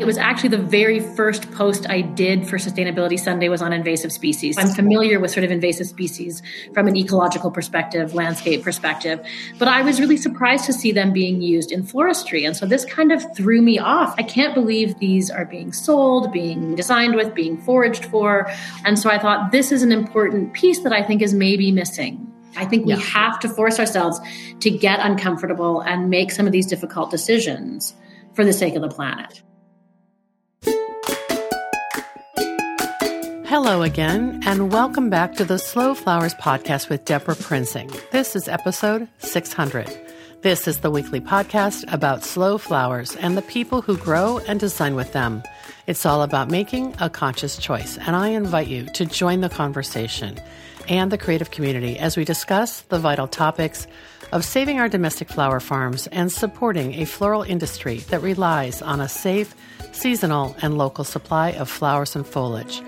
It was actually the very first post I did for Sustainability Sunday was on invasive species. I'm familiar with sort of invasive species from an ecological perspective, landscape perspective, but I was really surprised to see them being used in floristry. And so this kind of threw me off. I can't believe these are being sold, being designed with, being foraged for. And so I thought this is an important piece that I think is maybe missing. I think we yeah. have to force ourselves to get uncomfortable and make some of these difficult decisions for the sake of the planet. Hello again, and welcome back to the Slow Flowers podcast with Deborah Prinzing. This is episode 600. This is the weekly podcast about slow flowers and the people who grow and design with them. It's all about making a conscious choice, and I invite you to join the conversation and the creative community as we discuss the vital topics of saving our domestic flower farms and supporting a floral industry that relies on a safe, seasonal, and local supply of flowers and foliage.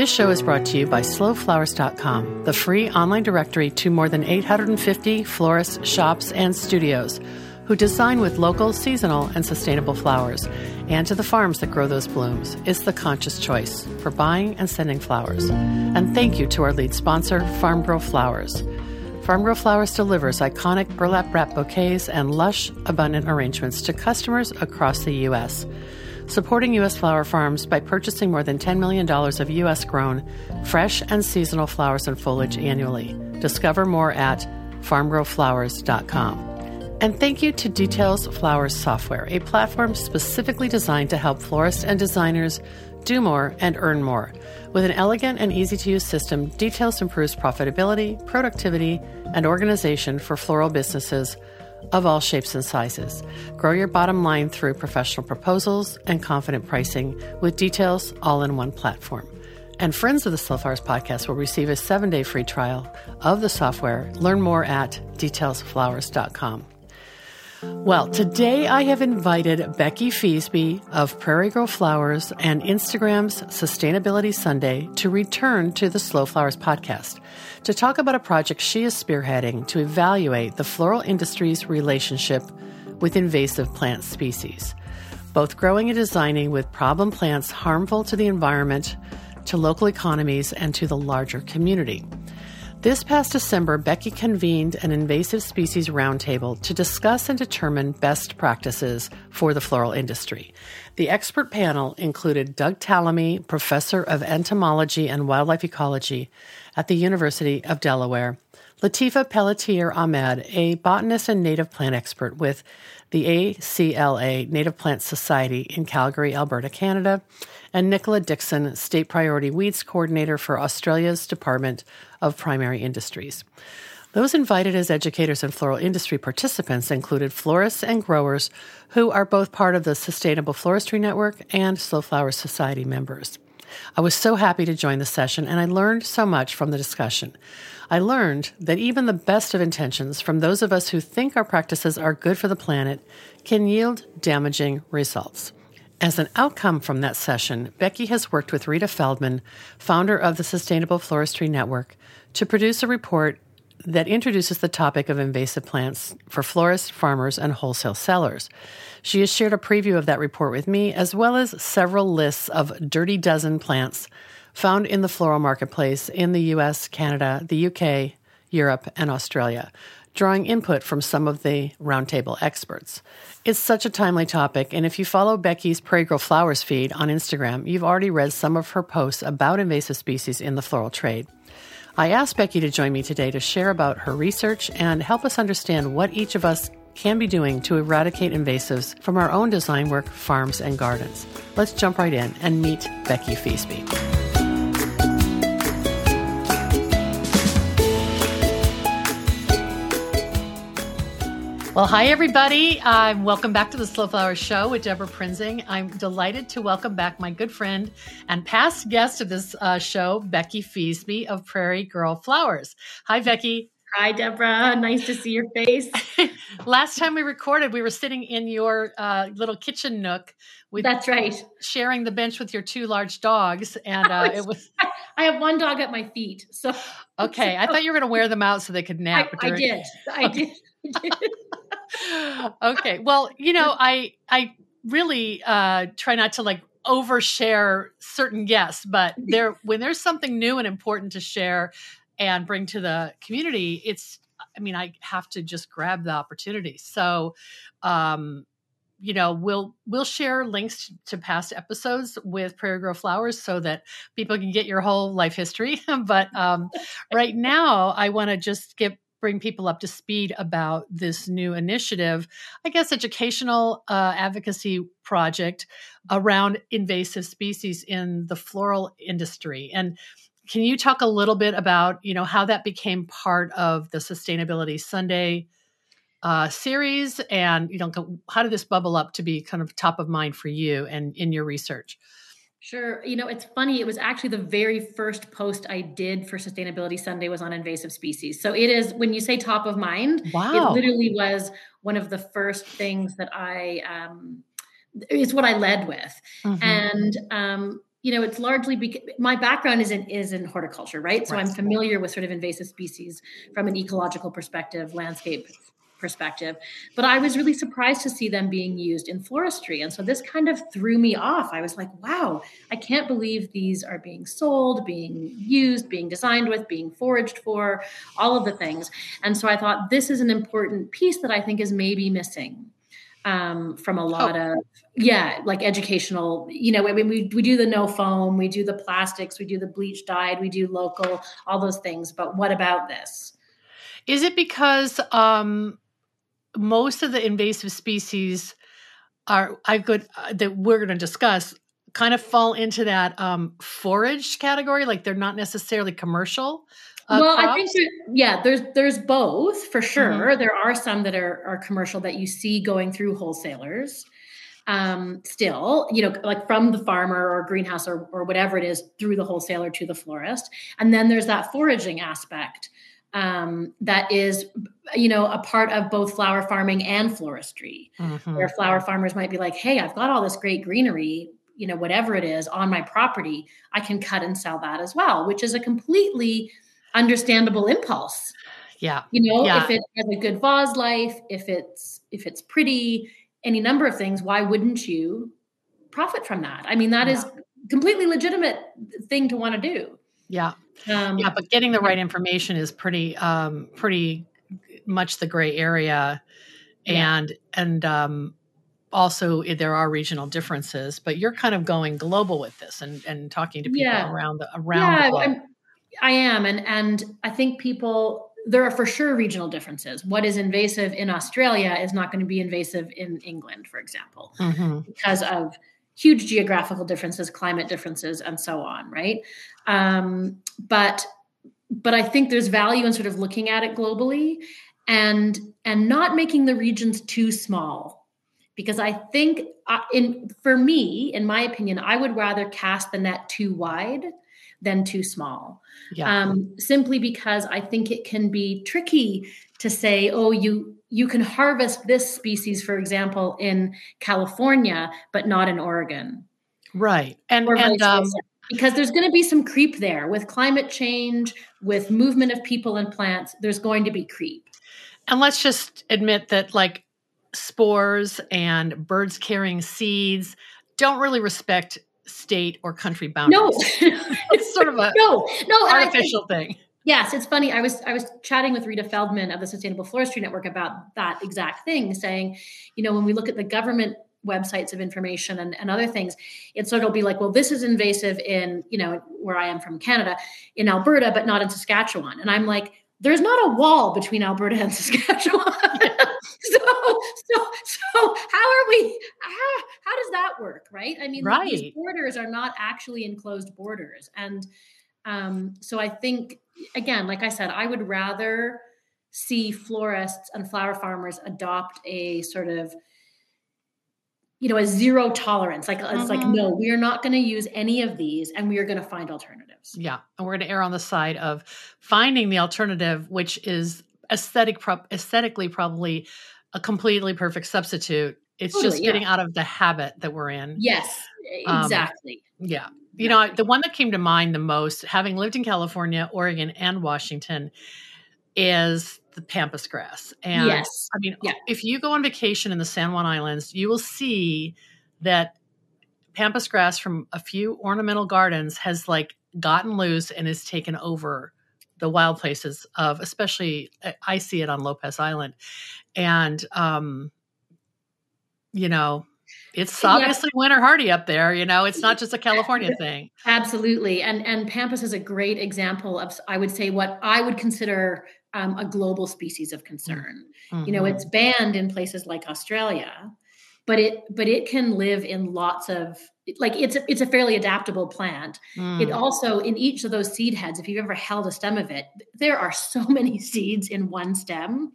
This show is brought to you by slowflowers.com, the free online directory to more than 850 florists, shops, and studios who design with local, seasonal, and sustainable flowers, and to the farms that grow those blooms. It's the conscious choice for buying and sending flowers. And thank you to our lead sponsor, Farm Girl Flowers. Farm Girl Flowers delivers iconic burlap wrap bouquets and lush, abundant arrangements to customers across the U.S supporting U.S. flower farms by purchasing more than $10 million of U.S. grown, fresh, and seasonal flowers and foliage annually. Discover more at farmgirlflowers.com. And thank you to Details Flowers Software, a platform specifically designed to help florists and designers do more and earn more. With an elegant and easy to use system, Details improves profitability, productivity, and organization for floral businesses of all shapes and sizes. Grow your bottom line through professional proposals and confident pricing with details all in one platform. And friends of the Slow Flowers podcast will receive a seven day free trial of the software. Learn more at detailsflowers.com. Well, today I have invited Becky Feasby of Prairie Girl Flowers and Instagram's Sustainability Sunday to return to the Slow Flowers podcast to talk about a project she is spearheading to evaluate the floral industry's relationship with invasive plant species, both growing and designing with problem plants harmful to the environment, to local economies, and to the larger community. This past December, Becky convened an invasive species roundtable to discuss and determine best practices for the floral industry. The expert panel included Doug Tallamy, professor of entomology and wildlife ecology at the University of Delaware, Latifa Pelletier Ahmed, a botanist and native plant expert with the ACLA Native Plant Society in Calgary, Alberta, Canada, and Nicola Dixon, State Priority Weeds Coordinator for Australia's Department of Primary Industries. Those invited as educators and floral industry participants included florists and growers who are both part of the Sustainable Floristry Network and Slow Flower Society members. I was so happy to join the session and I learned so much from the discussion. I learned that even the best of intentions from those of us who think our practices are good for the planet can yield damaging results. As an outcome from that session, Becky has worked with Rita Feldman, founder of the Sustainable Floristry Network, to produce a report that introduces the topic of invasive plants for florists, farmers, and wholesale sellers. She has shared a preview of that report with me, as well as several lists of dirty dozen plants found in the floral marketplace in the US, Canada, the UK, Europe, and Australia drawing input from some of the roundtable experts. It's such a timely topic, and if you follow Becky's Prairie Girl Flowers feed on Instagram, you've already read some of her posts about invasive species in the floral trade. I asked Becky to join me today to share about her research and help us understand what each of us can be doing to eradicate invasives from our own design work, farms, and gardens. Let's jump right in and meet Becky Feasby. Well, hi, everybody. Uh, welcome back to the Slow Flower Show with Deborah Prinzing. I'm delighted to welcome back my good friend and past guest of this uh, show, Becky Feasby of Prairie Girl Flowers. Hi, Becky. Hi, Deborah. Nice to see your face. Last time we recorded, we were sitting in your uh, little kitchen nook. With, That's right. Sharing the bench with your two large dogs, and uh, it was. I have one dog at my feet, so. Okay, I thought you were going to wear them out so they could nap. I, I did. I did. Okay. Well, you know, I I really uh, try not to like overshare certain guests, but there when there's something new and important to share and bring to the community, it's I mean, I have to just grab the opportunity. So um you know we'll we'll share links to past episodes with prairie girl flowers so that people can get your whole life history but um, right now i want to just get bring people up to speed about this new initiative, I guess, educational uh, advocacy project around invasive species in the floral industry. And can you talk a little bit about, you know, how that became part of the Sustainability Sunday uh, series, and you know, how did this bubble up to be kind of top of mind for you and in your research? Sure. You know, it's funny. It was actually the very first post I did for Sustainability Sunday was on invasive species. So it is when you say top of mind, wow. it literally was one of the first things that I um it's what I led with. Mm-hmm. And um you know, it's largely because my background is in is in horticulture, right? So right. I'm familiar with sort of invasive species from an ecological perspective, landscape perspective. But I was really surprised to see them being used in floristry. And so this kind of threw me off. I was like, wow, I can't believe these are being sold, being used, being designed with, being foraged for, all of the things. And so I thought this is an important piece that I think is maybe missing um, from a lot oh. of yeah like educational you know i mean we, we do the no foam we do the plastics we do the bleach dyed we do local all those things but what about this is it because um most of the invasive species are I could uh, that we're going to discuss kind of fall into that um, forage category, like they're not necessarily commercial. Uh, well, crops. I think yeah, there's there's both for sure. Mm-hmm. There are some that are are commercial that you see going through wholesalers. Um, still, you know, like from the farmer or greenhouse or, or whatever it is through the wholesaler to the florist. And then there's that foraging aspect um, that is you know a part of both flower farming and floristry mm-hmm. where flower farmers might be like hey i've got all this great greenery you know whatever it is on my property i can cut and sell that as well which is a completely understandable impulse yeah you know yeah. if it has a good vase life if it's if it's pretty any number of things why wouldn't you profit from that i mean that yeah. is completely legitimate thing to want to do yeah um, yeah, but getting the right information is pretty um, pretty much the gray area, and yeah. and um, also there are regional differences. But you're kind of going global with this and and talking to people yeah. around the around. Yeah, the I'm, I am, and and I think people there are for sure regional differences. What is invasive in Australia is not going to be invasive in England, for example, mm-hmm. because of huge geographical differences, climate differences, and so on, right? Um, but but I think there's value in sort of looking at it globally and and not making the regions too small because I think uh, in for me, in my opinion, I would rather cast the net too wide than too small. Yeah. Um, simply because I think it can be tricky to say, oh, you you can harvest this species, for example, in California, but not in Oregon. Right. And, and um, because there's going to be some creep there with climate change, with movement of people and plants, there's going to be creep. And let's just admit that, like, spores and birds carrying seeds don't really respect state or country boundaries. No, it's sort of a no, no artificial thing. Yes, it's funny. I was I was chatting with Rita Feldman of the Sustainable Floristry Network about that exact thing, saying, you know, when we look at the government websites of information and, and other things, and so it sort of be like, well, this is invasive in, you know, where I am from Canada, in Alberta, but not in Saskatchewan. And I'm like, there's not a wall between Alberta and Saskatchewan. so, so, so how are we? How, how does that work, right? I mean, right. these borders are not actually enclosed borders, and um, so I think, again, like I said, I would rather see florists and flower farmers adopt a sort of you know a zero tolerance like it's like mm-hmm. no we are not going to use any of these and we are going to find alternatives. Yeah and we're going to err on the side of finding the alternative which is aesthetic pro- aesthetically probably a completely perfect substitute. It's totally, just getting yeah. out of the habit that we're in. Yes exactly. um, yeah. You know, the one that came to mind the most, having lived in California, Oregon, and Washington, is the pampas grass. And yes. I mean, yeah. if you go on vacation in the San Juan Islands, you will see that pampas grass from a few ornamental gardens has like gotten loose and has taken over the wild places of especially I see it on Lopez Island. And um you know, it's obviously yeah. winter hardy up there, you know, it's not just a California thing. Absolutely. And and Pampas is a great example of I would say what I would consider um, a global species of concern. Mm-hmm. You know, it's mm-hmm. banned in places like Australia, but it but it can live in lots of like it's a, it's a fairly adaptable plant. Mm. It also in each of those seed heads, if you've ever held a stem of it, there are so many seeds in one stem.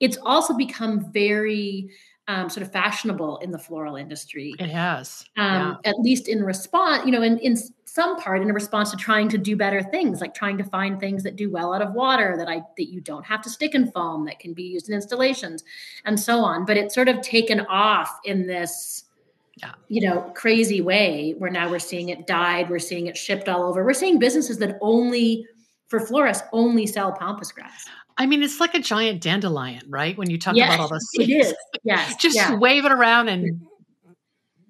It's also become very um, sort of fashionable in the floral industry. It has, um, yeah. at least in response, you know, in in some part in a response to trying to do better things, like trying to find things that do well out of water that I that you don't have to stick in foam that can be used in installations, and so on. But it's sort of taken off in this. Yeah. you know crazy way where now we're seeing it dyed we're seeing it shipped all over we're seeing businesses that only for florists only sell pampas grass I mean, it's like a giant dandelion, right? When you talk yes, about all this, it is. Yes, just yeah. wave it around and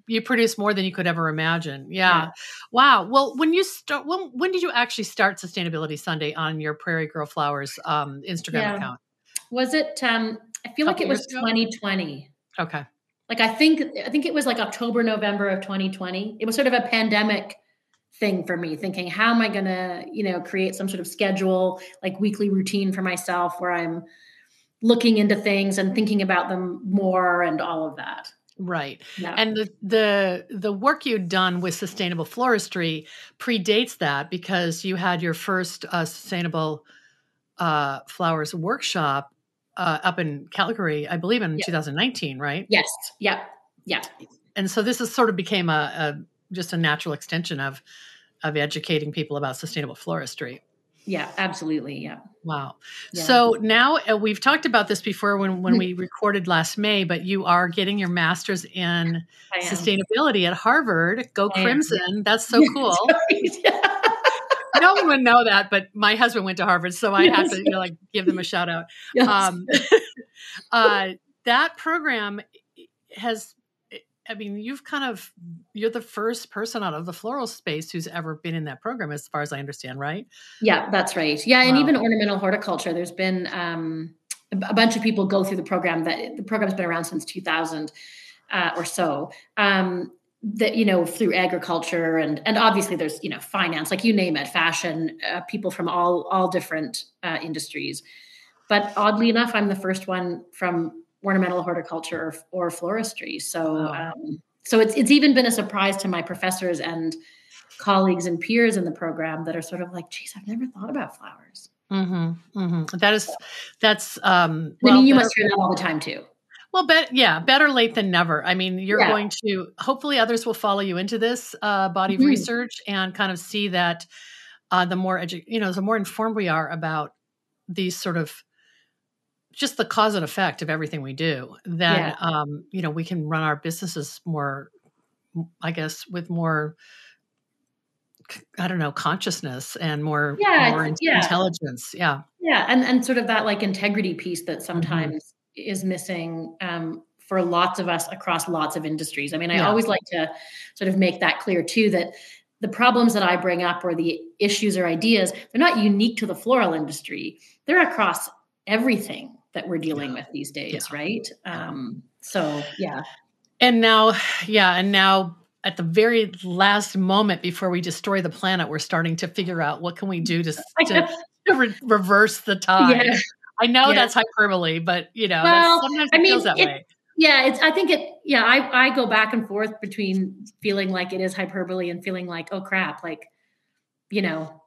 you produce more than you could ever imagine. Yeah. yeah. Wow. Well, when you start, when when did you actually start Sustainability Sunday on your Prairie Girl Flowers um, Instagram yeah. account? Was it? Um, I feel like it was 2020. Okay. Like I think I think it was like October November of 2020. It was sort of a pandemic thing for me thinking how am i going to you know create some sort of schedule like weekly routine for myself where i'm looking into things and thinking about them more and all of that. Right. Yeah. and the the the work you'd done with sustainable floristry predates that because you had your first uh, sustainable uh, flowers workshop uh, up in calgary i believe in 2019 right? Yes. Yep. Yeah and so this has sort of became a, a just a natural extension of of educating people about sustainable floristry. Yeah, absolutely. Yeah. Wow. Yeah. So now uh, we've talked about this before when, when we recorded last May, but you are getting your master's in sustainability at Harvard. Go I Crimson. Am. That's so cool. no one would know that, but my husband went to Harvard, so I yes. have to you know, like give them a shout out. Yes. Um, uh, that program has I mean, you've kind of you're the first person out of the floral space who's ever been in that program, as far as I understand, right? Yeah, that's right. Yeah, wow. and even ornamental horticulture. There's been um, a bunch of people go through the program. That the program's been around since 2000 uh, or so. Um, that you know through agriculture and and obviously there's you know finance, like you name it, fashion, uh, people from all all different uh, industries. But oddly enough, I'm the first one from ornamental horticulture or, or floristry. So, wow. um, so it's it's even been a surprise to my professors and colleagues and peers in the program that are sort of like, "Geez, I've never thought about flowers." Mm-hmm, mm-hmm. That is, that's. Um, well, I mean, you must hear that all the time too. Well, bet yeah, better late than never. I mean, you're yeah. going to hopefully others will follow you into this uh, body of mm-hmm. research and kind of see that uh, the more edu- you know, the more informed we are about these sort of just the cause and effect of everything we do, then yeah. um, you know we can run our businesses more, I guess, with more. I don't know, consciousness and more, yeah, more yeah. intelligence. Yeah. Yeah. And, and sort of that like integrity piece that mm-hmm. sometimes mm-hmm. is missing um, for lots of us across lots of industries. I mean, I yeah. always like to sort of make that clear too that the problems that I bring up or the issues or ideas, they're not unique to the floral industry. They're across everything that we're dealing yeah. with these days, yeah. right? Um, so yeah. And now, yeah, and now at the very last moment before we destroy the planet, we're starting to figure out what can we do to, to, to re- reverse the tide. Yeah. I know that's hyperbole, but you know, well, sometimes it I mean, feels that it, way. Yeah, it's. I think it. Yeah, I I go back and forth between feeling like it is hyperbole and feeling like, oh crap, like, you know,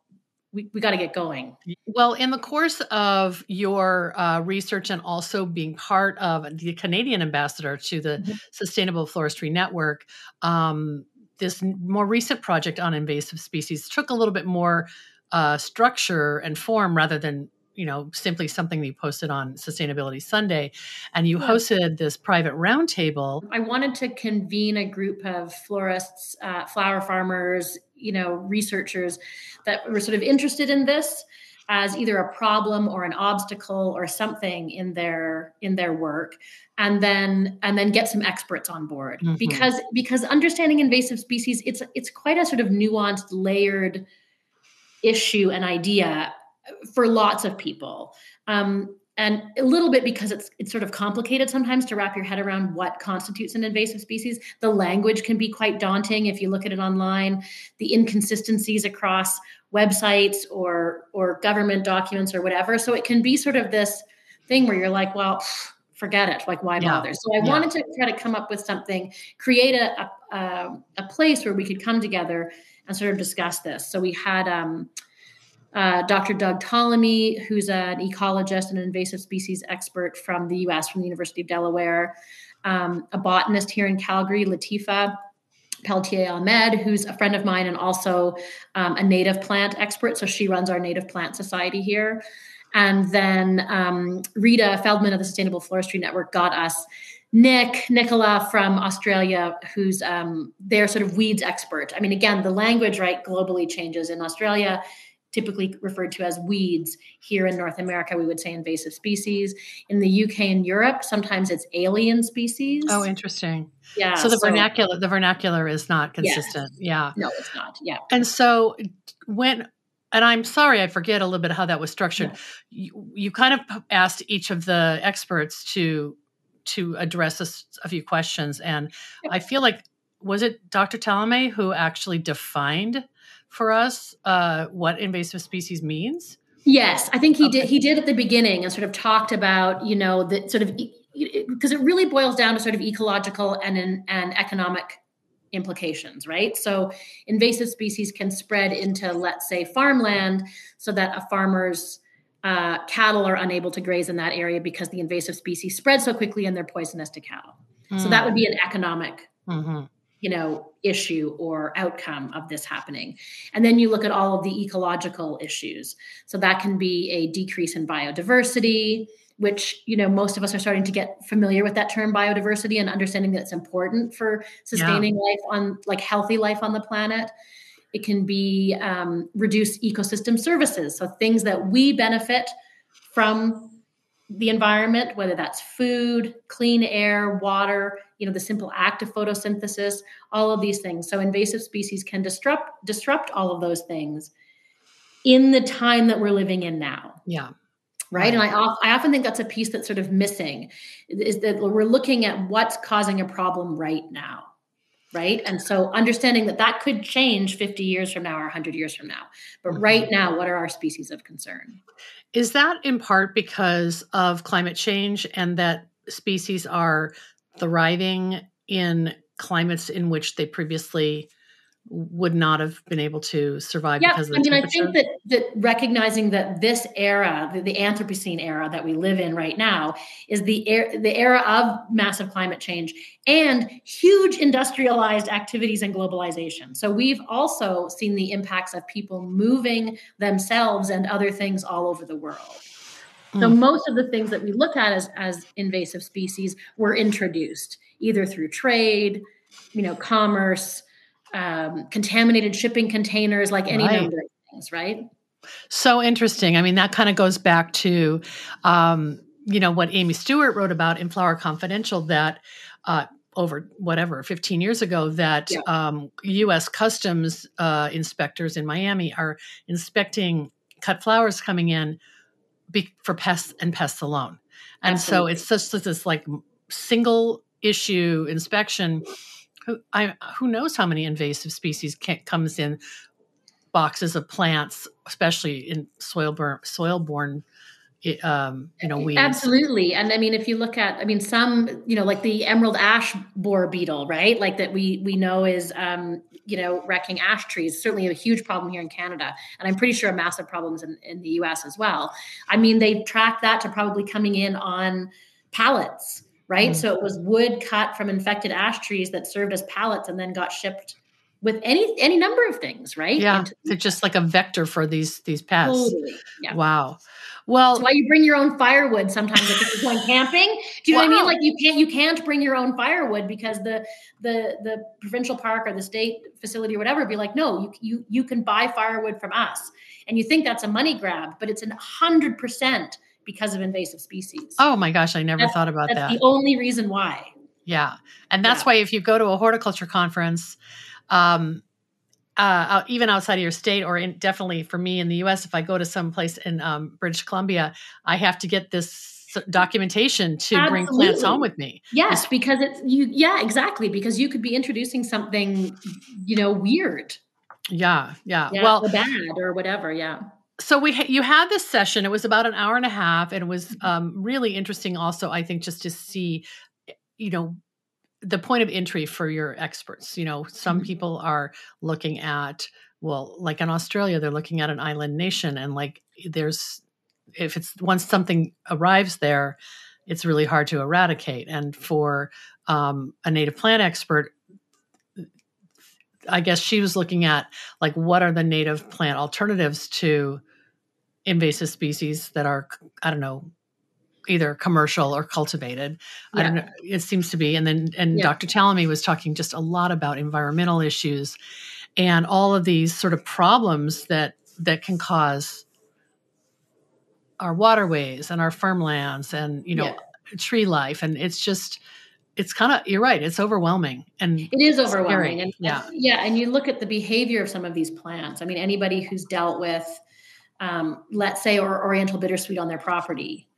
we, we got to get going. Well, in the course of your uh, research and also being part of the Canadian ambassador to the mm-hmm. Sustainable Floristry Network, um, this more recent project on invasive species took a little bit more uh, structure and form rather than you know simply something that you posted on sustainability sunday and you hosted this private roundtable i wanted to convene a group of florists uh, flower farmers you know researchers that were sort of interested in this as either a problem or an obstacle or something in their in their work and then and then get some experts on board mm-hmm. because because understanding invasive species it's it's quite a sort of nuanced layered issue and idea for lots of people um, and a little bit because it's it's sort of complicated sometimes to wrap your head around what constitutes an invasive species. The language can be quite daunting if you look at it online. The inconsistencies across websites or or government documents or whatever. So it can be sort of this thing where you're like well forget it. Like why bother? Yeah. so i yeah. wanted to try to come up with something create a, a, a place where we could come together and sort of discuss this. So we had um, uh, Dr. Doug Tallamy, who's an ecologist and an invasive species expert from the US, from the University of Delaware, um, a botanist here in Calgary, Latifa Peltier Ahmed, who's a friend of mine and also um, a native plant expert. So she runs our native plant society here. And then um, Rita Feldman of the Sustainable Floristry Network got us Nick Nicola from Australia, who's um, their sort of weeds expert. I mean, again, the language right globally changes. In Australia, typically referred to as weeds. Here in North America, we would say invasive species. In the UK and Europe, sometimes it's alien species. Oh, interesting. Yeah. So the so, vernacular the vernacular is not consistent. Yeah. No, it's not. Yeah. And so when and I'm sorry, I forget a little bit how that was structured. Yeah. You, you kind of asked each of the experts to to address a, a few questions, and yeah. I feel like was it Dr. Tallamy who actually defined for us uh, what invasive species means? Yes, I think he okay. did. He did at the beginning and sort of talked about you know the sort of because it really boils down to sort of ecological and and economic implications, right? So invasive species can spread into, let's say, farmland, so that a farmer's uh, cattle are unable to graze in that area because the invasive species spread so quickly and they're poisonous to cattle. Mm. So that would be an economic mm-hmm you know issue or outcome of this happening. And then you look at all of the ecological issues. So that can be a decrease in biodiversity which you know most of us are starting to get familiar with that term biodiversity and understanding that it's important for sustaining yeah. life on like healthy life on the planet. It can be um, reduced ecosystem services so things that we benefit from the environment, whether that's food, clean air, water, you know, the simple act of photosynthesis, all of these things. So invasive species can disrupt disrupt all of those things in the time that we're living in now. Yeah. Right. And I, I often think that's a piece that's sort of missing is that we're looking at what's causing a problem right now. Right. And so understanding that that could change 50 years from now or 100 years from now. But mm-hmm. right now, what are our species of concern? Is that in part because of climate change and that species are thriving in climates in which they previously would not have been able to survive yeah, because of the I mean. I think that, that recognizing that this era, the, the, Anthropocene era that we live in right now, is the, er- the era of massive climate change and huge industrialized activities and globalization. So we've also seen the impacts of people moving themselves and other things all over the world. So mm. most of the things that we look at as, as invasive species were introduced either through trade, you know, commerce, um, contaminated shipping containers, like any right. number of things, right? So interesting. I mean, that kind of goes back to, um, you know, what Amy Stewart wrote about in Flower Confidential that uh, over whatever 15 years ago that yeah. um, U.S. Customs uh, inspectors in Miami are inspecting cut flowers coming in be- for pests and pests alone, and Absolutely. so it's just this like single issue inspection who, I, who knows how many invasive species can, comes in boxes of plants, especially in soil burn, soil borne um, you know, weeds. Absolutely. And I mean, if you look at, I mean, some, you know, like the emerald ash borer beetle, right? Like that we, we know is, um, you know, wrecking ash trees, certainly a huge problem here in Canada. And I'm pretty sure a massive problems in, in the US as well. I mean, they track that to probably coming in on pallets right? Mm. So it was wood cut from infected ash trees that served as pallets and then got shipped with any any number of things, right? Yeah, Into- they're just like a vector for these these pests. Totally. Yeah. Wow. Well, that's why you bring your own firewood sometimes if you're going camping. Do you know what I mean? Like you can't you can't bring your own firewood because the the the provincial park or the state facility or whatever be like, no, you you you can buy firewood from us. And you think that's a money grab, but it's a hundred percent because of invasive species. Oh my gosh, I never that's, thought about that's that. the only reason why. Yeah. And that's yeah. why if you go to a horticulture conference, um, uh, even outside of your state, or in, definitely for me in the U.S., if I go to some place in um, British Columbia, I have to get this documentation to Absolutely. bring plants home with me. Yes, because it's you. Yeah, exactly. Because you could be introducing something, you know, weird. Yeah, yeah. yeah well, or bad or whatever. Yeah. So we ha- you had this session. It was about an hour and a half, and it was um, really interesting. Also, I think just to see, you know, the point of entry for your experts. You know, some mm-hmm. people are looking at, well, like in Australia, they're looking at an island nation, and like there's, if it's once something arrives there, it's really hard to eradicate. And for um, a native plant expert, I guess she was looking at like what are the native plant alternatives to invasive species that are, I don't know, either commercial or cultivated. Yeah. I don't know. It seems to be. And then, and yeah. Dr. Tallamy was talking just a lot about environmental issues and all of these sort of problems that that can cause our waterways and our farmlands and you know yeah. tree life and it's just it's kind of you're right it's overwhelming and it is overwhelming scary. and yeah yeah and you look at the behavior of some of these plants i mean anybody who's dealt with um, let's say or oriental bittersweet on their property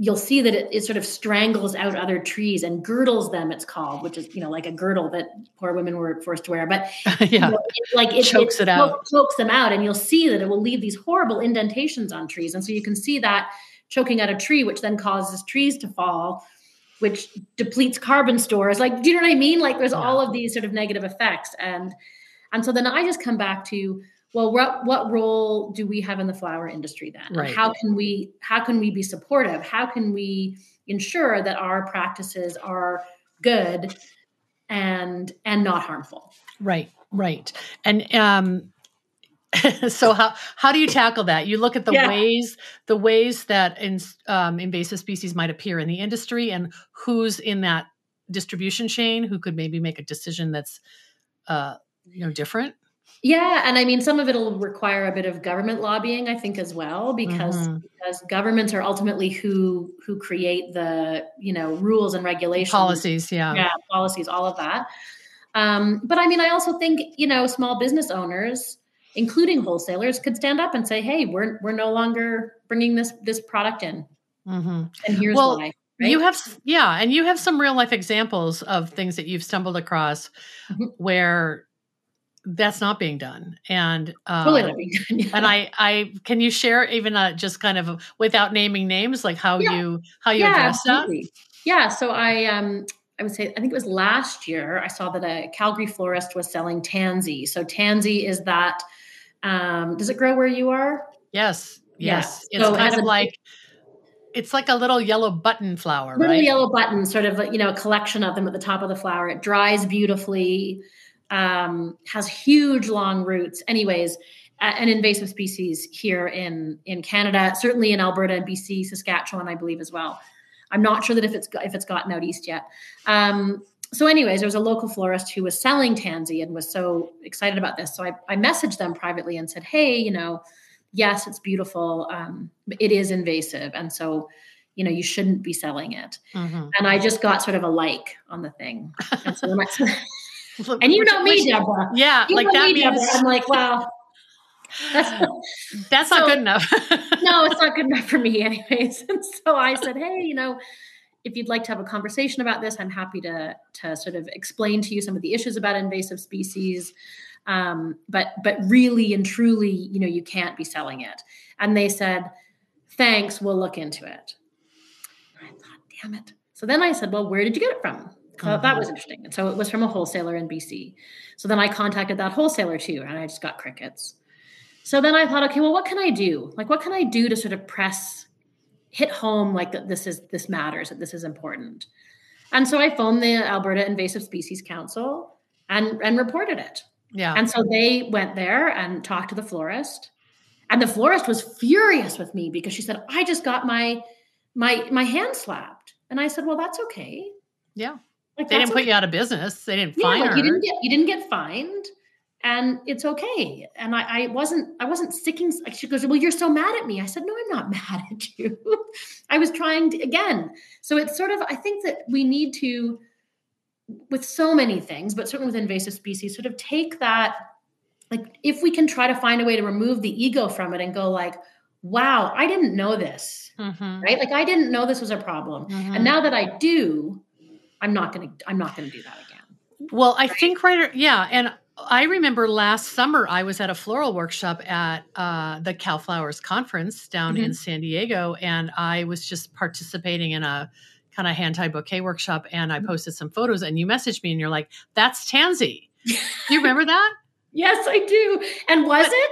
you'll see that it, it, sort of strangles out other trees and girdles them it's called which is you know like a girdle that poor women were forced to wear. But yeah. you know, it, like it chokes it, it out. chokes them out and you'll see that it will leave these horrible indentations on trees. And so you can see that choking out a tree which then causes trees to fall which depletes carbon stores. Like do you know what i mean? Like there's yeah. all of these sort of negative effects. And and so then i just come back to well what what role do we have in the flower industry then? Right. how can we how can we be supportive? How can we ensure that our practices are good and and not harmful? Right right. And um so how how do you tackle that? You look at the yeah. ways the ways that in, um, invasive species might appear in the industry and who's in that distribution chain who could maybe make a decision that's uh, you know different yeah, and I mean some of it'll require a bit of government lobbying, I think, as well, because mm-hmm. because governments are ultimately who who create the you know rules and regulations, policies, yeah, yeah, policies, all of that. Um, but I mean, I also think you know small business owners, including wholesalers, could stand up and say, "Hey, we're we're no longer bringing this this product in, mm-hmm. and here's well, why." Right? You have, yeah, and you have some real life examples of things that you've stumbled across mm-hmm. where that's not being done and um, totally being done, yeah. and i i can you share even uh, just kind of without naming names like how yeah. you how you yeah, address absolutely. that yeah so i um i would say i think it was last year i saw that a calgary florist was selling tansy so tansy is that um does it grow where you are yes yes it's so kind of like it's like a little yellow button flower little right? yellow button sort of you know a collection of them at the top of the flower it dries beautifully um, has huge long roots. Anyways, an invasive species here in in Canada, certainly in Alberta and BC, Saskatchewan, I believe as well. I'm not sure that if it's if it's gotten out east yet. Um, so, anyways, there was a local florist who was selling tansy and was so excited about this. So I, I messaged them privately and said, "Hey, you know, yes, it's beautiful. Um, it is invasive, and so." you know you shouldn't be selling it mm-hmm. and i just got sort of a like on the thing and you know me, Deborah. Yeah, you like that me, means I'm like, wow. that's that's so, not good enough. no, it's not good enough for me, anyways. And so I said, hey, you know, if you'd like to have a conversation about this, I'm happy to to sort of explain to you some of the issues about invasive species. Um, but but really and truly, you know, you can't be selling it. And they said, thanks, we'll look into it. And I thought, damn it. So then I said, well, where did you get it from? Mm-hmm. that was interesting. And so it was from a wholesaler in BC. So then I contacted that wholesaler too, and I just got crickets. So then I thought, okay, well, what can I do? Like, what can I do to sort of press, hit home, like that this is this matters, that this is important. And so I phoned the Alberta Invasive Species Council and and reported it. Yeah. And so they went there and talked to the florist And the florist was furious with me because she said, I just got my my my hand slapped. And I said, Well, that's okay. Yeah. Like, they didn't put you out of business. They didn't yeah, fine like her. You didn't get you didn't get fined and it's okay. And I, I wasn't, I wasn't sticking. She goes, well, you're so mad at me. I said, no, I'm not mad at you. I was trying to, again. So it's sort of, I think that we need to, with so many things, but certainly with invasive species, sort of take that, like if we can try to find a way to remove the ego from it and go like, wow, I didn't know this, mm-hmm. right? Like I didn't know this was a problem. Mm-hmm. And now that I do, I'm not going to, I'm not going to do that again. Well, I right? think right, yeah. And I remember last summer I was at a floral workshop at uh, the Cal Flowers conference down mm-hmm. in San Diego, and I was just participating in a kind of hand tie bouquet workshop, and I mm-hmm. posted some photos, and you messaged me, and you're like, "That's Tansy." do you remember that? yes, I do. And was but, it?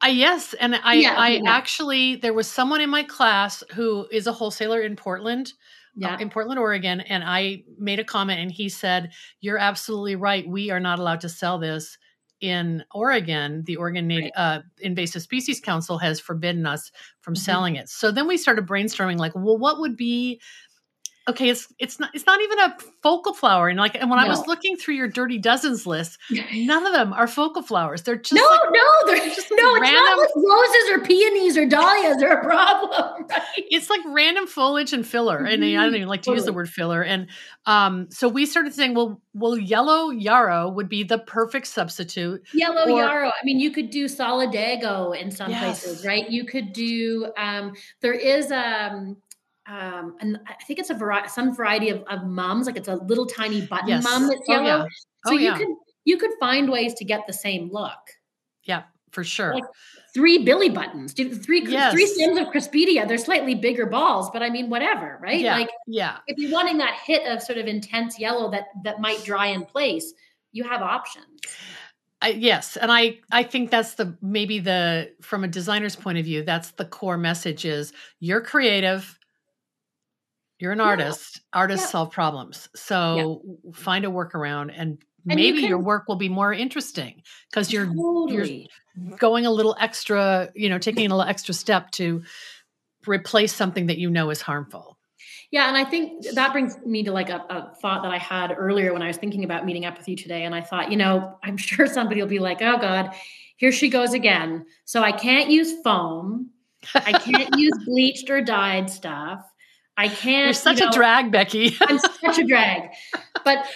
I yes, and I yeah, I yeah. actually there was someone in my class who is a wholesaler in Portland yeah. in Portland, Oregon, and I made a comment, and he said, "You're absolutely right. We are not allowed to sell this." In Oregon, the Oregon Native, right. uh, Invasive Species Council has forbidden us from mm-hmm. selling it. So then we started brainstorming, like, well, what would be okay it's it's not it's not even a focal flower and like and when no. i was looking through your dirty dozens list none of them are focal flowers they're just no like, no they're just no random, it's not like roses or peonies or dahlias are a problem right? it's like random foliage and filler mm-hmm. and i don't even like to totally. use the word filler and um so we started saying well well yellow yarrow would be the perfect substitute yellow or, yarrow i mean you could do solidago in some yes. places right you could do um there is um um, and I think it's a variety, some variety of, of mums. Like it's a little tiny button yes. mum that's yellow. Oh, yeah. oh, so you yeah. could you could find ways to get the same look. Yeah, for sure. Like three Billy buttons, three yes. three stems of Craspedia. They're slightly bigger balls, but I mean, whatever, right? Yeah. Like, yeah. If you're wanting that hit of sort of intense yellow that that might dry in place, you have options. I, yes, and I I think that's the maybe the from a designer's point of view, that's the core message is you're creative you're an yeah. artist. Artists yeah. solve problems. So yeah. find a workaround and, and maybe you can, your work will be more interesting because you're totally. you're going a little extra, you know, taking a little extra step to replace something that you know is harmful. Yeah, and I think that brings me to like a, a, thought that I had earlier when I was thinking about meeting up with you today. And I thought, you know, I'm sure somebody will be like, oh God, here she goes again. So I can't use foam. I can't use bleached or dyed stuff. I can't. You're such you know, a drag, Becky. I'm such a drag. But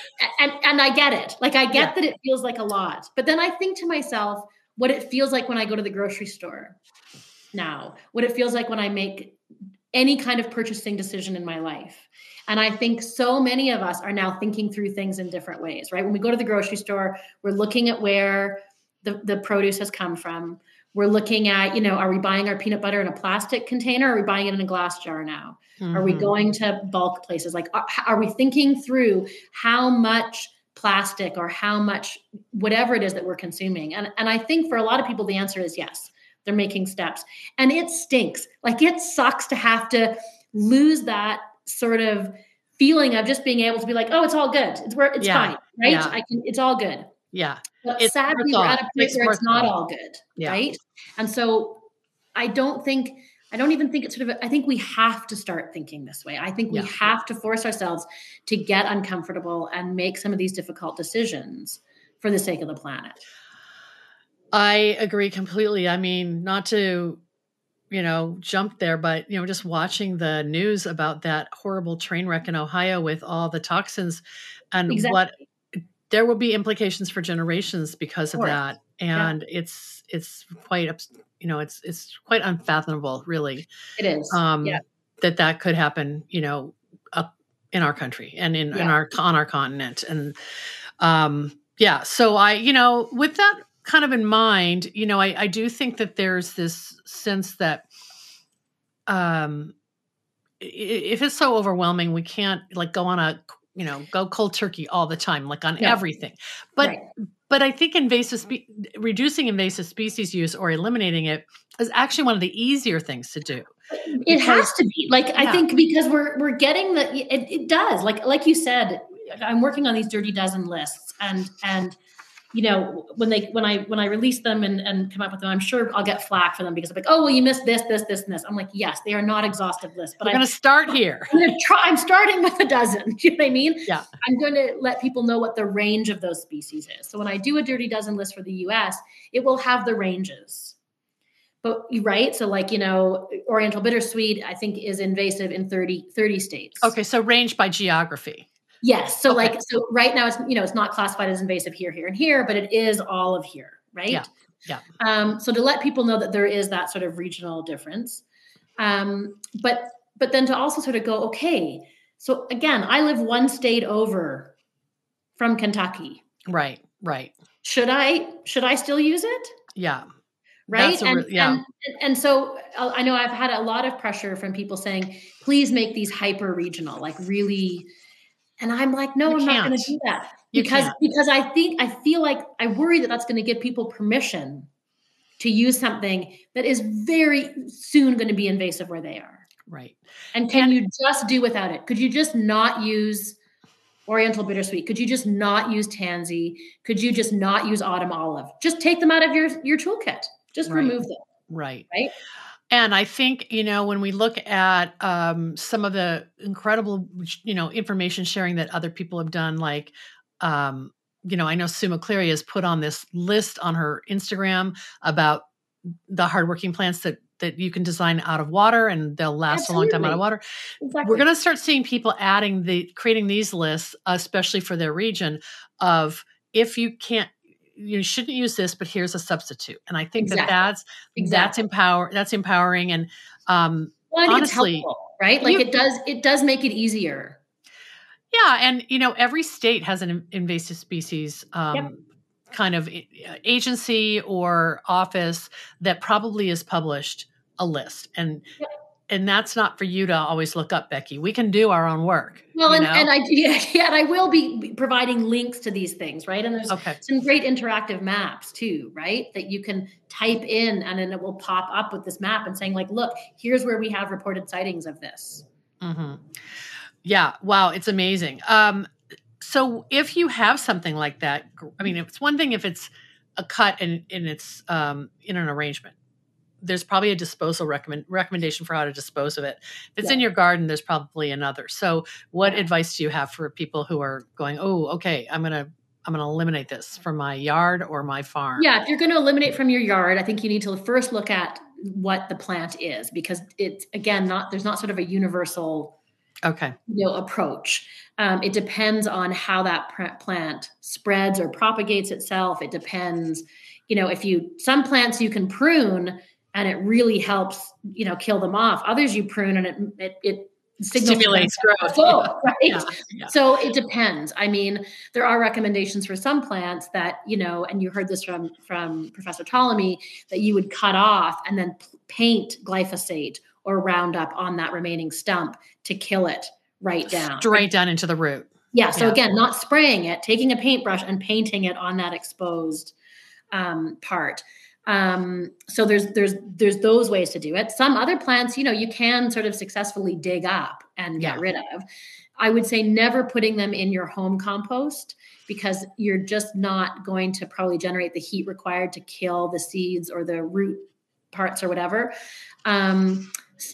and and I get it. Like I get yeah. that it feels like a lot. But then I think to myself what it feels like when I go to the grocery store now, what it feels like when I make any kind of purchasing decision in my life. And I think so many of us are now thinking through things in different ways, right? When we go to the grocery store, we're looking at where the, the produce has come from. We're looking at, you know, are we buying our peanut butter in a plastic container? Or are we buying it in a glass jar now? Mm-hmm. Are we mm-hmm. going to bulk places? Like, are, are we thinking through how much plastic or how much whatever it is that we're consuming? And, and I think for a lot of people, the answer is yes. They're making steps. And it stinks. Like, it sucks to have to lose that sort of feeling of just being able to be like, oh, it's all good. It's where it's yeah. fine, right? Yeah. I can. It's all good. Yeah. But it's sadly, we're at a place where it's not all good, yeah. right? And so I don't think, I don't even think it's sort of, I think we have to start thinking this way. I think we yeah. have to force ourselves to get uncomfortable and make some of these difficult decisions for the sake of the planet. I agree completely. I mean, not to you know, jump there, but you know, just watching the news about that horrible train wreck in Ohio with all the toxins and exactly. what there will be implications for generations because of, of that and yeah. it's it's quite you know it's it's quite unfathomable really it is um yeah. that that could happen you know up in our country and in, yeah. in our on our continent and um yeah so i you know with that kind of in mind you know i i do think that there's this sense that um if it's so overwhelming we can't like go on a you know go cold turkey all the time like on yeah. everything but right. but i think invasive spe- reducing invasive species use or eliminating it is actually one of the easier things to do it has to be like yeah. i think because we're we're getting the it, it does like like you said i'm working on these dirty dozen lists and and you know, when they when I when I release them and, and come up with them, I'm sure I'll get flack for them because I'm like, oh well, you missed this, this, this, and this. I'm like, yes, they are not exhaustive lists, but I'm going to start here. I'm, gonna try, I'm starting with a dozen. Do you know what I mean? Yeah. I'm going to let people know what the range of those species is. So when I do a dirty dozen list for the U.S., it will have the ranges. But right, so like you know, Oriental bittersweet, I think is invasive in 30 30 states. Okay, so range by geography. Yes. So okay. like so right now it's you know it's not classified as invasive here, here, and here, but it is all of here, right? Yeah. Yeah. Um, so to let people know that there is that sort of regional difference. Um, but but then to also sort of go, okay, so again, I live one state over from Kentucky. Right, right. Should I should I still use it? Yeah. Right. And, yeah. And, and so uh, I know I've had a lot of pressure from people saying, please make these hyper regional, like really and I'm like, no, you I'm can't. not going to do that because because I think I feel like I worry that that's going to give people permission to use something that is very soon going to be invasive where they are. Right. And can and, you just do without it? Could you just not use Oriental bittersweet? Could you just not use tansy? Could you just not use autumn olive? Just take them out of your your toolkit. Just right. remove them. Right. Right. And I think, you know, when we look at um, some of the incredible, you know, information sharing that other people have done, like, um, you know, I know Sue McCleary has put on this list on her Instagram about the hardworking plants that that you can design out of water and they'll last Absolutely. a long time out of water. Exactly. We're going to start seeing people adding the creating these lists, especially for their region, of if you can't you shouldn't use this, but here's a substitute. And I think exactly. that that's exactly. that's empower that's empowering and um well, honestly, helpful, right? Like you, it does it does make it easier. Yeah, and you know every state has an invasive species um, yep. kind of agency or office that probably is published a list, and yep and that's not for you to always look up, Becky. We can do our own work. Well, and, and, I yeah, yeah, and I will be providing links to these things, right? And there's okay. some great interactive maps too, right? That you can type in and then it will pop up with this map and saying, like, look, here's where we have reported sightings of this. Mm-hmm. Yeah, wow, it's amazing. Um, so if you have something like that, I mean, it's one thing if it's a cut and, and it's um, in an arrangement there's probably a disposal recommend recommendation for how to dispose of it. If it's yeah. in your garden, there's probably another. So, what yeah. advice do you have for people who are going, "Oh, okay, I'm gonna I'm going to eliminate this from my yard or my farm. Yeah, if you're going to eliminate from your yard, I think you need to first look at what the plant is because it's again not there's not sort of a universal okay you know approach. Um, it depends on how that plant spreads or propagates itself. It depends, you know, if you some plants you can prune and it really helps you know kill them off. Others you prune and it it, it stimulates growth. so, right? Yeah, yeah. so it depends. I mean there are recommendations for some plants that you know and you heard this from from professor Tallamy that you would cut off and then paint glyphosate or roundup on that remaining stump to kill it right down. straight down into the root. Yeah so yeah. again not spraying it taking a paintbrush and painting it on that exposed um, part um, so there's there's there's those ways to do it. Some other plants, you know, you can sort of successfully dig up and get yeah. rid of. I would say never putting them in your home compost because you're just not going to probably generate the heat required to kill the seeds or the root parts or whatever. Um,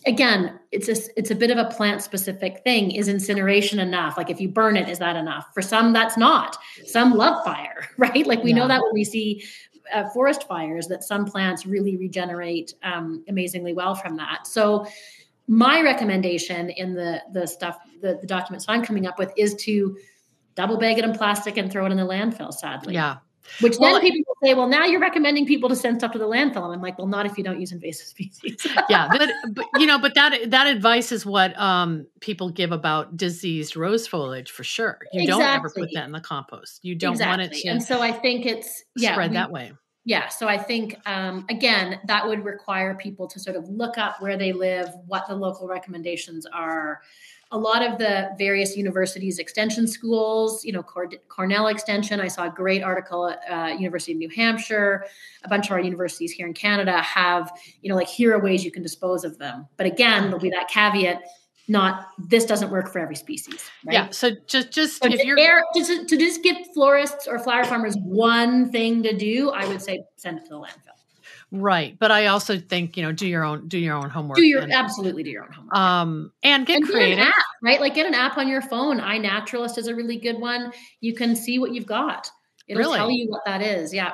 again, it's a it's a bit of a plant specific thing. Is incineration enough? Like if you burn it, is that enough? For some, that's not. Some love fire, right? Like we yeah. know that when we see uh, forest fires that some plants really regenerate um, amazingly well from that. So my recommendation in the the stuff the, the documents I'm coming up with is to double bag it in plastic and throw it in the landfill. Sadly, yeah. Which then people say, well, now you're recommending people to send stuff to the landfill. And I'm like, well, not if you don't use invasive species. yeah, but, but, you know, but that that advice is what um, people give about diseased rose foliage for sure. You exactly. don't ever put that in the compost. You don't exactly. want it to. And so I think it's yeah, spread we, that way yeah so i think um, again that would require people to sort of look up where they live what the local recommendations are. A lot of the various universities extension schools you know cornell extension i saw a great article at uh, university of new hampshire. A bunch of our universities here in canada have you know like here are ways you can dispose of them. But again there'll be that caveat not this doesn't work for every species. Right? Yeah. So just just so if you're air, to, to just give florists or flower farmers one thing to do, I would say send it to the landfill. Right, but I also think you know do your own do your own homework. Do your and, absolutely do your own homework. Um, and get and creative, get app, right? Like get an app on your phone. iNaturalist is a really good one. You can see what you've got. It'll Really? tell you what that is. Yeah,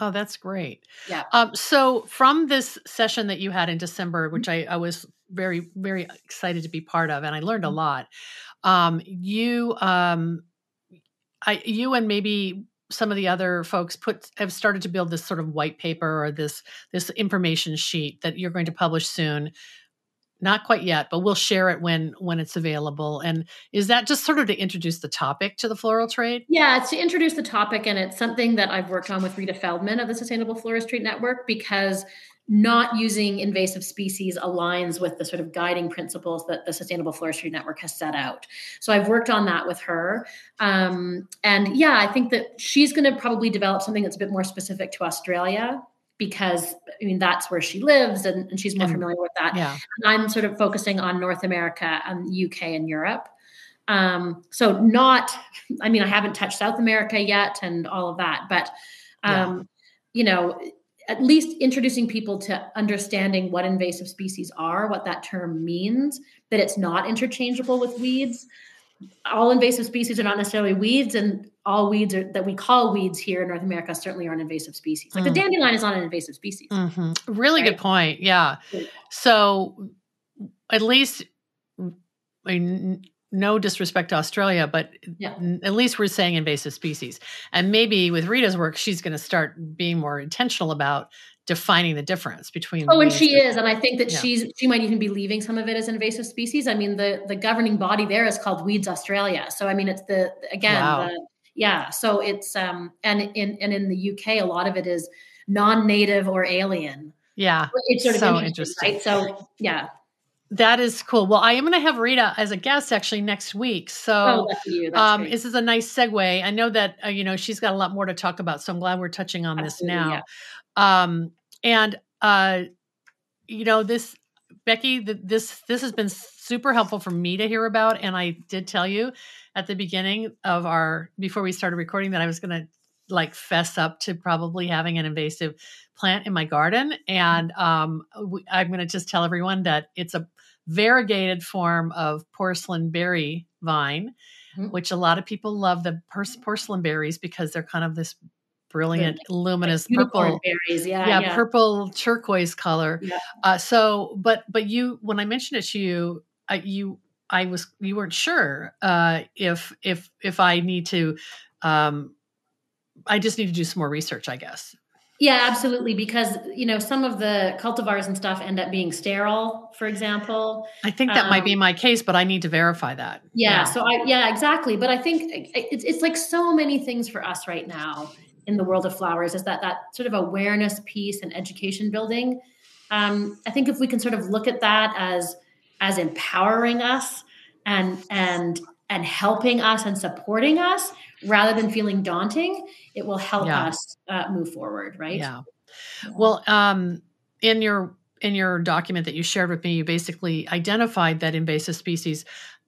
Oh, that's great. yeah. Um, so from this session that you had in December, which I, I was very, very excited to be part of, and I learned a lot. Um, you, um, I, you, and maybe some of the other folks put have started to build this sort of white paper or this this information sheet that you're going to publish soon. Not quite yet, but we'll share it when when it's available. And is that just sort of to introduce the topic to the floral trade? Yeah, it's to introduce the topic, and it's something that I've worked on with Rita Feldman of the Sustainable Floristry Network because not using invasive species aligns with the sort of guiding principles that the Sustainable Floristry Network has set out. So I've worked on that with her. Um, and yeah, I think that she's going to probably develop something that's a bit more specific to Australia because I mean that's where she lives and, and she's more And- familiar with that. Yeah. And I'm sort of focusing on North America and UK and Europe. Um, so not, I mean, I haven't touched South America yet and all of that, but um, you know, at least introducing people to understanding what invasive species are, what that term means, that it's not interchangeable with weeds. All invasive species are not necessarily weeds, and all weeds are, that we call weeds here in North America certainly aren't invasive species. Like the Mm. dandelion is not an invasive species. hmm Really Right? good point. Yeah. So at least, no disrespect to Australia, but Yeah. at least we're saying invasive species. And maybe with Rita's work, she's going to start being more intentional about defining the difference between. Oh, and she is, and I think that Yeah. she's she might even be leaving some of it as invasive species. I mean, the the governing body there is called Weeds Australia. So I mean, it's the again, Wow. the, yeah. So it's um and in and in the UK, a lot of it is non-native or alien. Yeah. It's sort of So interesting, interesting. right? So yeah. That is cool. Well, I am going to have Rita as a guest actually next week. So. Oh, lucky you. That's um, this is a nice segue. I know that uh, you know she's got a lot more to talk about, so I'm glad we're touching on Absolutely, this now. Um, and uh, you know this, Becky, th- this this has been super helpful for me to hear about, and I did tell you at the beginning of our before we started recording that I was going to like fess up to probably having an invasive plant in my garden, and um, we, I'm going to just tell everyone that it's a variegated form of porcelain berry vine Mhm. which a lot of people love the porcelain berries because they're kind of this brilliant, luminous Unicorn purple. berries. Yeah, Yeah, yeah. purple turquoise color. Yeah. Uh, so, but but you, when I mentioned it to you, I, you, I was you weren't sure uh, if if if I need to. Um, I just need to do some more research, I guess. Yeah, absolutely. Because you know some of the cultivars and stuff end up being sterile, for example. I think that might be Um, my case, but I need to verify that. Yeah, So I yeah exactly. But I think it's it's like so many things for us right now in the world of flowers is that that sort of awareness piece and education building. Um, I think if we can sort of look at that as as empowering us and and and helping us and supporting us rather than feeling daunting, it will help Yeah. us uh, move forward. Right. Yeah. Well, um, in your in your document that you shared with me, you basically identified that invasive species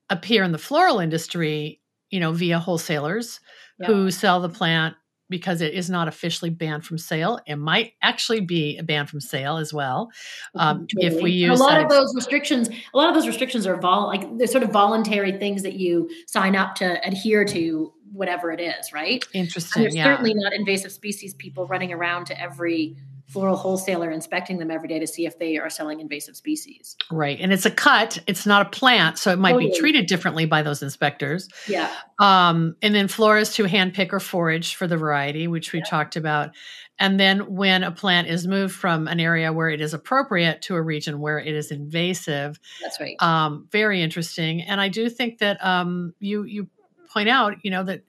appear in the floral industry, you know, via wholesalers Yeah. who sell the plant because it is not officially banned from sale. It might actually be a ban from sale as well. Um, if we Totally. And use a lot of those restrictions, a lot of those restrictions are vol like they're sort of voluntary things that you sign up to adhere to whatever it is, right? And Interesting. there's Yeah. certainly not invasive species people running around to every floral wholesaler inspecting them every day to see if they are selling invasive species. Right. And it's a cut, it's not a plant. So it might be Totally. treated differently by those inspectors. Yeah. Um, and then florists who handpick or forage for the variety, which we talked about. And then when a plant is moved from an area where it is appropriate to a region where it is invasive, That's right. um, very interesting. And I do think that um, you you point out, you know, that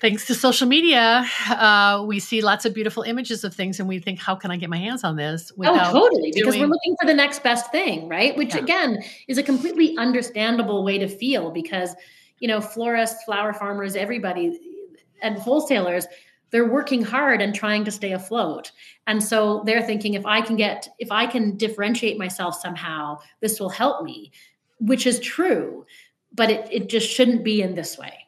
thanks to social media, uh, we see lots of beautiful images of things, and we think, how can I get my hands on this? oh, totally. Because we're looking for the next best thing, right? Which Yeah. again is a completely understandable way to feel because, you know, florists, flower farmers, everybody, and wholesalers, they're working hard and trying to stay afloat. And so they're thinking if I can get, if I can differentiate myself somehow, this will help me. which is true, but it, it just shouldn't be in this way.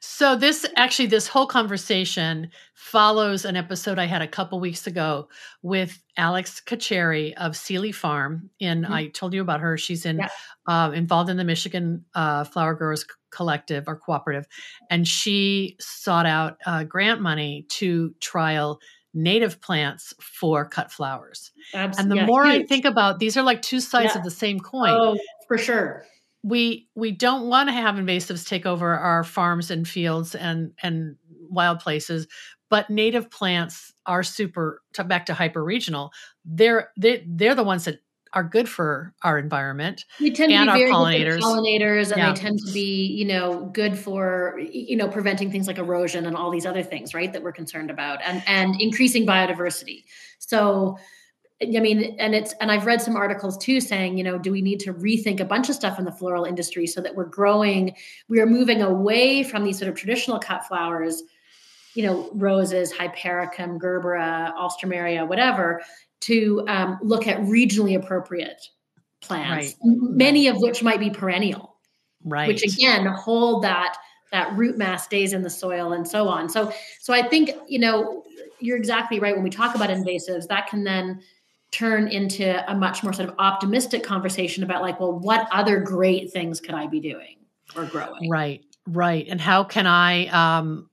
So this actually this whole conversation follows an episode I had a couple weeks ago with Alex Kacheri of Seely Farm. And mm-hmm. I told you about her. She's in yeah. uh, involved in the Michigan uh, Flower Growers Collective or Cooperative, and she sought out uh, grant money to trial native plants for cut flowers. Absolutely. And the yeah, more huge. I think about these are like two sides yeah. of the same coin. Oh, for sure we we don't want to have invasives take over our farms and fields and and wild places but native plants are super back to hyper regional they're they, they're the ones that are good for our environment we tend to be very pollinators. pollinators and yeah. they tend to be you know good for you know preventing things like erosion and all these other things right that we're concerned about and and increasing biodiversity so I mean, and it's and I've read some articles too saying, you know, do we need to rethink a bunch of stuff in the floral industry so that we're growing, we are moving away from these sort of traditional cut flowers, you know, roses, hypericum, gerbera, alstroemeria, whatever, to um, look at regionally appropriate plants, right. many of which might be perennial, right? Which again hold that that root mass stays in the soil and so on. So, so I think you know you're exactly right when we talk about invasives. That can then turn into a much more sort of optimistic conversation about like well what other great things could i be doing or growing right right and how can i um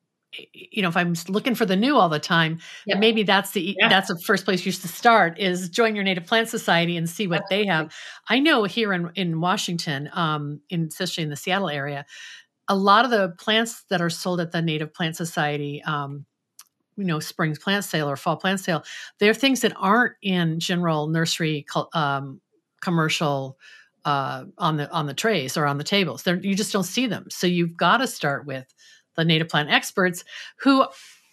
you know if i'm looking for the new all the time yep. maybe that's the yeah. that's the first place you should start is join your native plant society and see what Absolutely. they have i know here in in washington um in especially in the seattle area a lot of the plants that are sold at the native plant society um you know spring plant sale or fall plant sale they're things that aren't in general nursery um, commercial uh, on the on the trays or on the tables. They're, you just don't see them. So you've got to start with the native plant experts who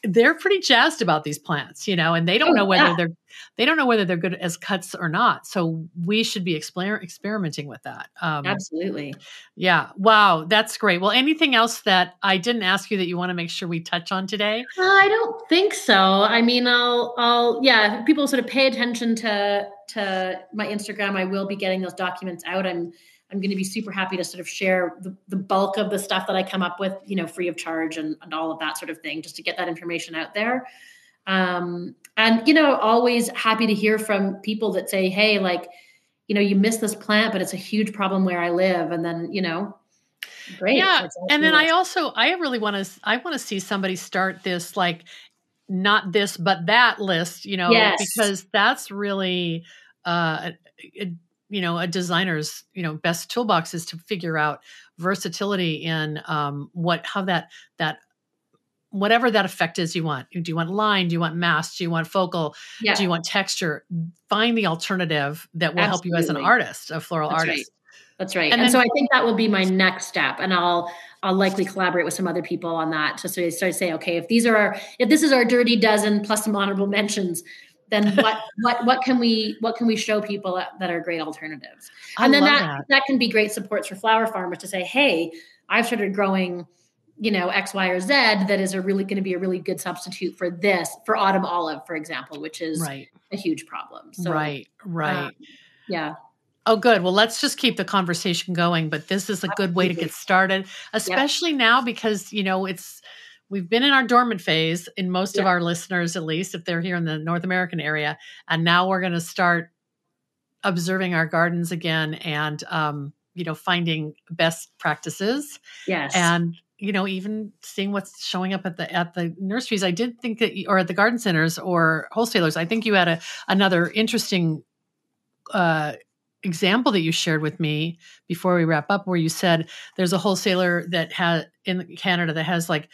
they're pretty jazzed about these plants, you know, and they don't oh, know whether yeah. they're they don't know whether they're good as cuts or not. So we should be exper- experimenting with that. Um, Absolutely. Yeah. Wow, that's great. Well, anything else that I didn't ask you that you want to make sure we touch on today? Uh, I don't think so. I mean, I'll I'll yeah, people sort of pay attention to to my Instagram. I will be getting those documents out. I'm I'm going to be super happy to sort of share the, the bulk of the stuff that I come up with, you know, free of charge and, and all of that sort of thing, just to get that information out there. Um, and, you know, always happy to hear from people that say, hey, like, you know, you miss this plant, but it's a huge problem where I live. And then, you know, great. Yeah. And then I also, I really want to, I want to see somebody start this, like, not this, but that list, you know, yes. because that's really, uh, you know a designer's you know best toolbox is to figure out versatility in um, what how that that whatever that effect is you want. Do you want line? Do you want mass? Do you want focal? Yeah. Do you want texture? Find the alternative that will Absolutely. help you as an artist, a floral That's artist. Right. That's right. And, and then, so I think that will be my next step. And I'll I'll likely collaborate with some other people on that to sort of say, okay, if these are our if this is our dirty dozen plus some honorable mentions, then what what what can we what can we show people that are great alternatives and then that, that, that can be great supports for flower farmers to say hey i've started growing you know x y or z that is a really going to be a really good substitute for this for autumn olive for example which is right. a huge problem so, right right um, yeah Oh, good. Well, let's just keep the conversation going. But this is a good way to get started, especially yep. now because, you know, it's we've been in our dormant phase in most yeah. of our listeners at least if they're here in the north american area and now we're going to start observing our gardens again and um, you know finding best practices. Yes. And you know even seeing what's showing up at the at the nurseries. I did think that or at the garden centers or wholesalers. I think you had a another interesting uh, example that you shared with me before we wrap up where you said there's a wholesaler that has in canada that has like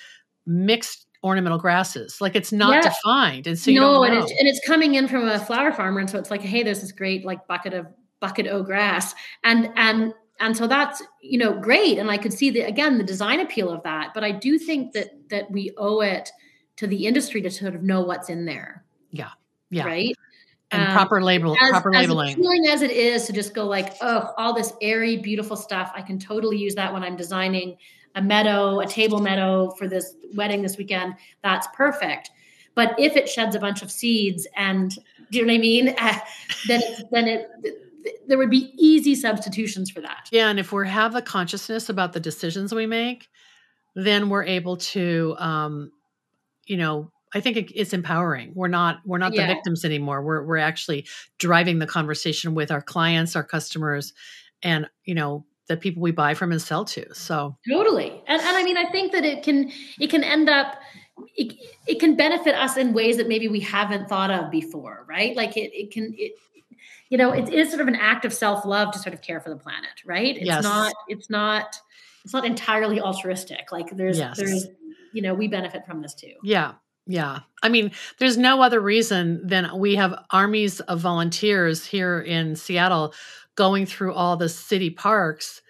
mixed ornamental grasses. Like it's not yeah. defined, and so no, and it's, and it's coming in from a flower farmer, and so it's like, hey, there's this great like bucket of bucket o grass, and and and so that's you know great, and I could see the again the design appeal of that, but I do think that that we owe it to the industry to sort of know what's in there. Yeah, yeah, right. And um, proper label, as, proper labeling. As appealing as it is to just go like, oh, all this airy, beautiful stuff. I can totally use that when I'm designing a meadow, a table meadow for this wedding this weekend, that's perfect. But if it sheds a bunch of seeds and do you know what I mean? Uh, then then it there would be easy substitutions for that. Yeah, and if we have a consciousness about the decisions we make, then we're able to, um, you know, I think it, it's empowering. We're not we're not yeah. the victims anymore. We're we're actually driving the conversation with our clients, our customers, and you know the people we buy from and sell to. So totally, and and I mean, I think that it can it can end up. It, it can benefit us in ways that maybe we haven't thought of before, right? Like it, it can, it, you know, it is sort of an act of self love to sort of care for the planet, right? It's yes. not, it's not, it's not entirely altruistic. Like there's, yes. there's, you know, we benefit from this too. Yeah. Yeah. I mean, there's no other reason than we have armies of volunteers here in Seattle going through all the city parks.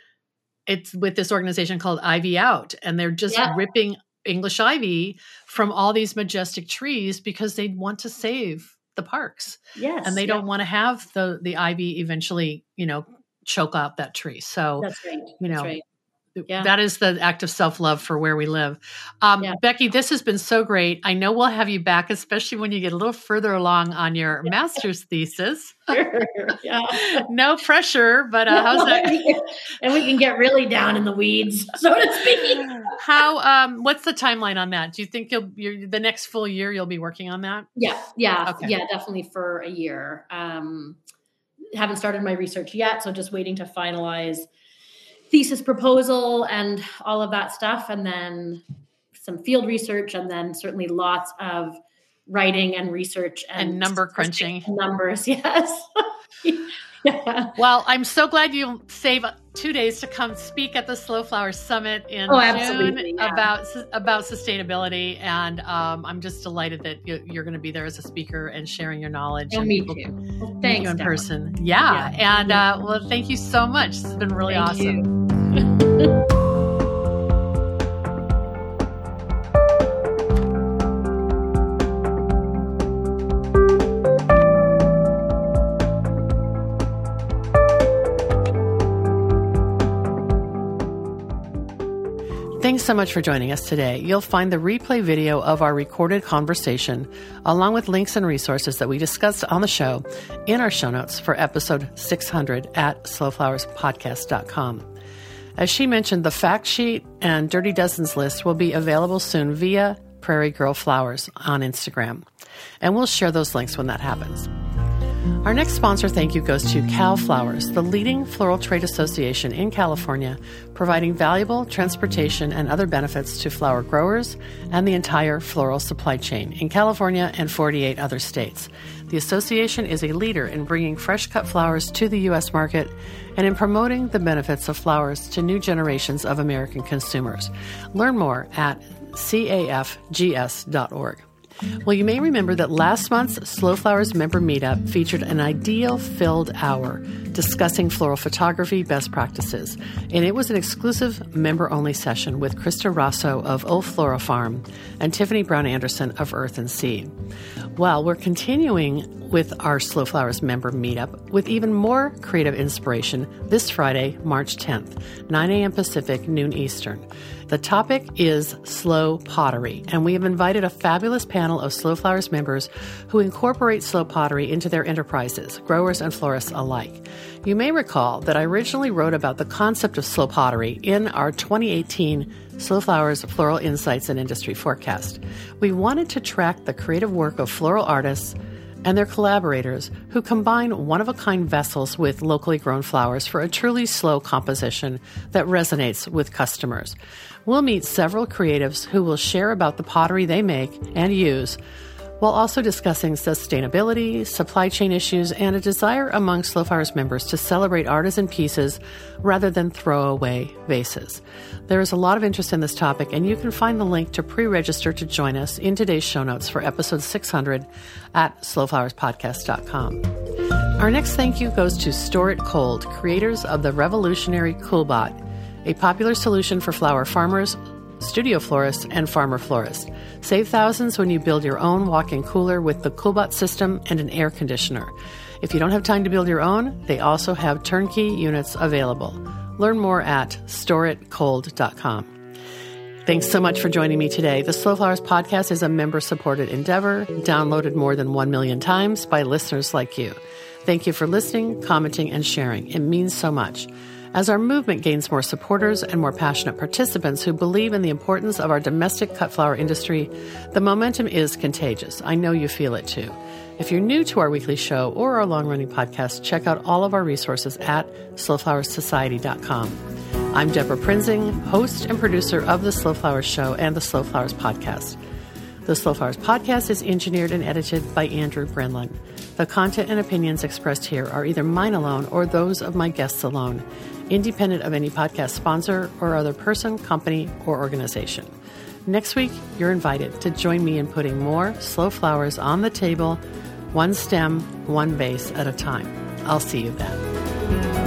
It's with this organization called Ivy Out, and they're just yeah. ripping English ivy from all these majestic trees because they want to save the parks. Yes. And they don't want to have the the ivy eventually, you know, choke out that tree. So That's right. You know, right yeah. that is the act of self-love for where we live. Um, yeah. becky this has been so great. I know we'll have you back especially when you get a little further along on your yeah. master's thesis. Yeah. no pressure but uh, how's that? And we can get really down in the weeds so to speak. How um, what's the timeline on that? Do you think you'll you're, the next full year you'll be working on that? Yeah. Yeah. Okay. yeah definitely for a year. Um, haven't started my research yet so just waiting to finalize thesis proposal and all of that stuff, and then some field research, and then certainly lots of writing and research and, and number crunching numbers. Yes. Well, I'm so glad you save two days to come speak at the Slow Flower Summit in oh, June yeah. about about sustainability, and um, I'm just delighted that you're going to be there as a speaker and sharing your knowledge. Oh, and me too. Well, thanks, you in person. Yeah, yeah. and uh, well, thank you so much. This has been really thank awesome. Thanks so much for joining us today. You'll find the replay video of our recorded conversation, along with links and resources that we discussed on the show, in our show notes for episode 600 at slowflowerspodcast.com. As she mentioned, the fact sheet and Dirty Dozens list will be available soon via Prairie Girl Flowers on Instagram. And we'll share those links when that happens. Our next sponsor thank you goes to Cal Flowers, the leading floral trade association in California, providing valuable transportation and other benefits to flower growers and the entire floral supply chain in California and 48 other states. The association is a leader in bringing fresh cut flowers to the U.S. market and in promoting the benefits of flowers to new generations of American consumers. Learn more at cafgs.org. Well, you may remember that last month's Slow Flowers member meetup featured an ideal filled hour discussing floral photography best practices. And it was an exclusive member only session with Krista Rosso of Old Flora Farm and Tiffany Brown Anderson of Earth and Seed. Well, we're continuing with our Slow Flowers member meetup with even more creative inspiration this Friday, March 10th, 9 a.m. Pacific, noon Eastern. The topic is slow pottery, and we have invited a fabulous panel of Slow Flowers members who incorporate slow pottery into their enterprises, growers and florists alike. You may recall that I originally wrote about the concept of slow pottery in our 2018 Slow Flowers Floral Insights and Industry Forecast. We wanted to track the creative work of floral artists and their collaborators who combine one of a kind vessels with locally grown flowers for a truly slow composition that resonates with customers. We'll meet several creatives who will share about the pottery they make and use, while also discussing sustainability, supply chain issues, and a desire among Slow Flowers members to celebrate artisan pieces rather than throw away vases. There is a lot of interest in this topic, and you can find the link to pre register to join us in today's show notes for episode 600 at slowflowerspodcast.com. Our next thank you goes to Store It Cold, creators of the revolutionary Coolbot a popular solution for flower farmers, studio florists, and farmer florists. Save thousands when you build your own walk in cooler with the Coolbot system and an air conditioner. If you don't have time to build your own, they also have turnkey units available. Learn more at storeitcold.com. Thanks so much for joining me today. The Slow Flowers podcast is a member supported endeavor, downloaded more than 1 million times by listeners like you. Thank you for listening, commenting, and sharing. It means so much. As our movement gains more supporters and more passionate participants who believe in the importance of our domestic cut flower industry, the momentum is contagious. I know you feel it too. If you're new to our weekly show or our long running podcast, check out all of our resources at slowflowersociety.com. I'm Debra Prinzing, host and producer of The Slow Flowers Show and The Slow Flowers Podcast. The Slow Flowers Podcast is engineered and edited by Andrew Brenlan. The content and opinions expressed here are either mine alone or those of my guests alone, independent of any podcast sponsor or other person, company, or organization. Next week, you're invited to join me in putting more slow flowers on the table, one stem, one vase at a time. I'll see you then.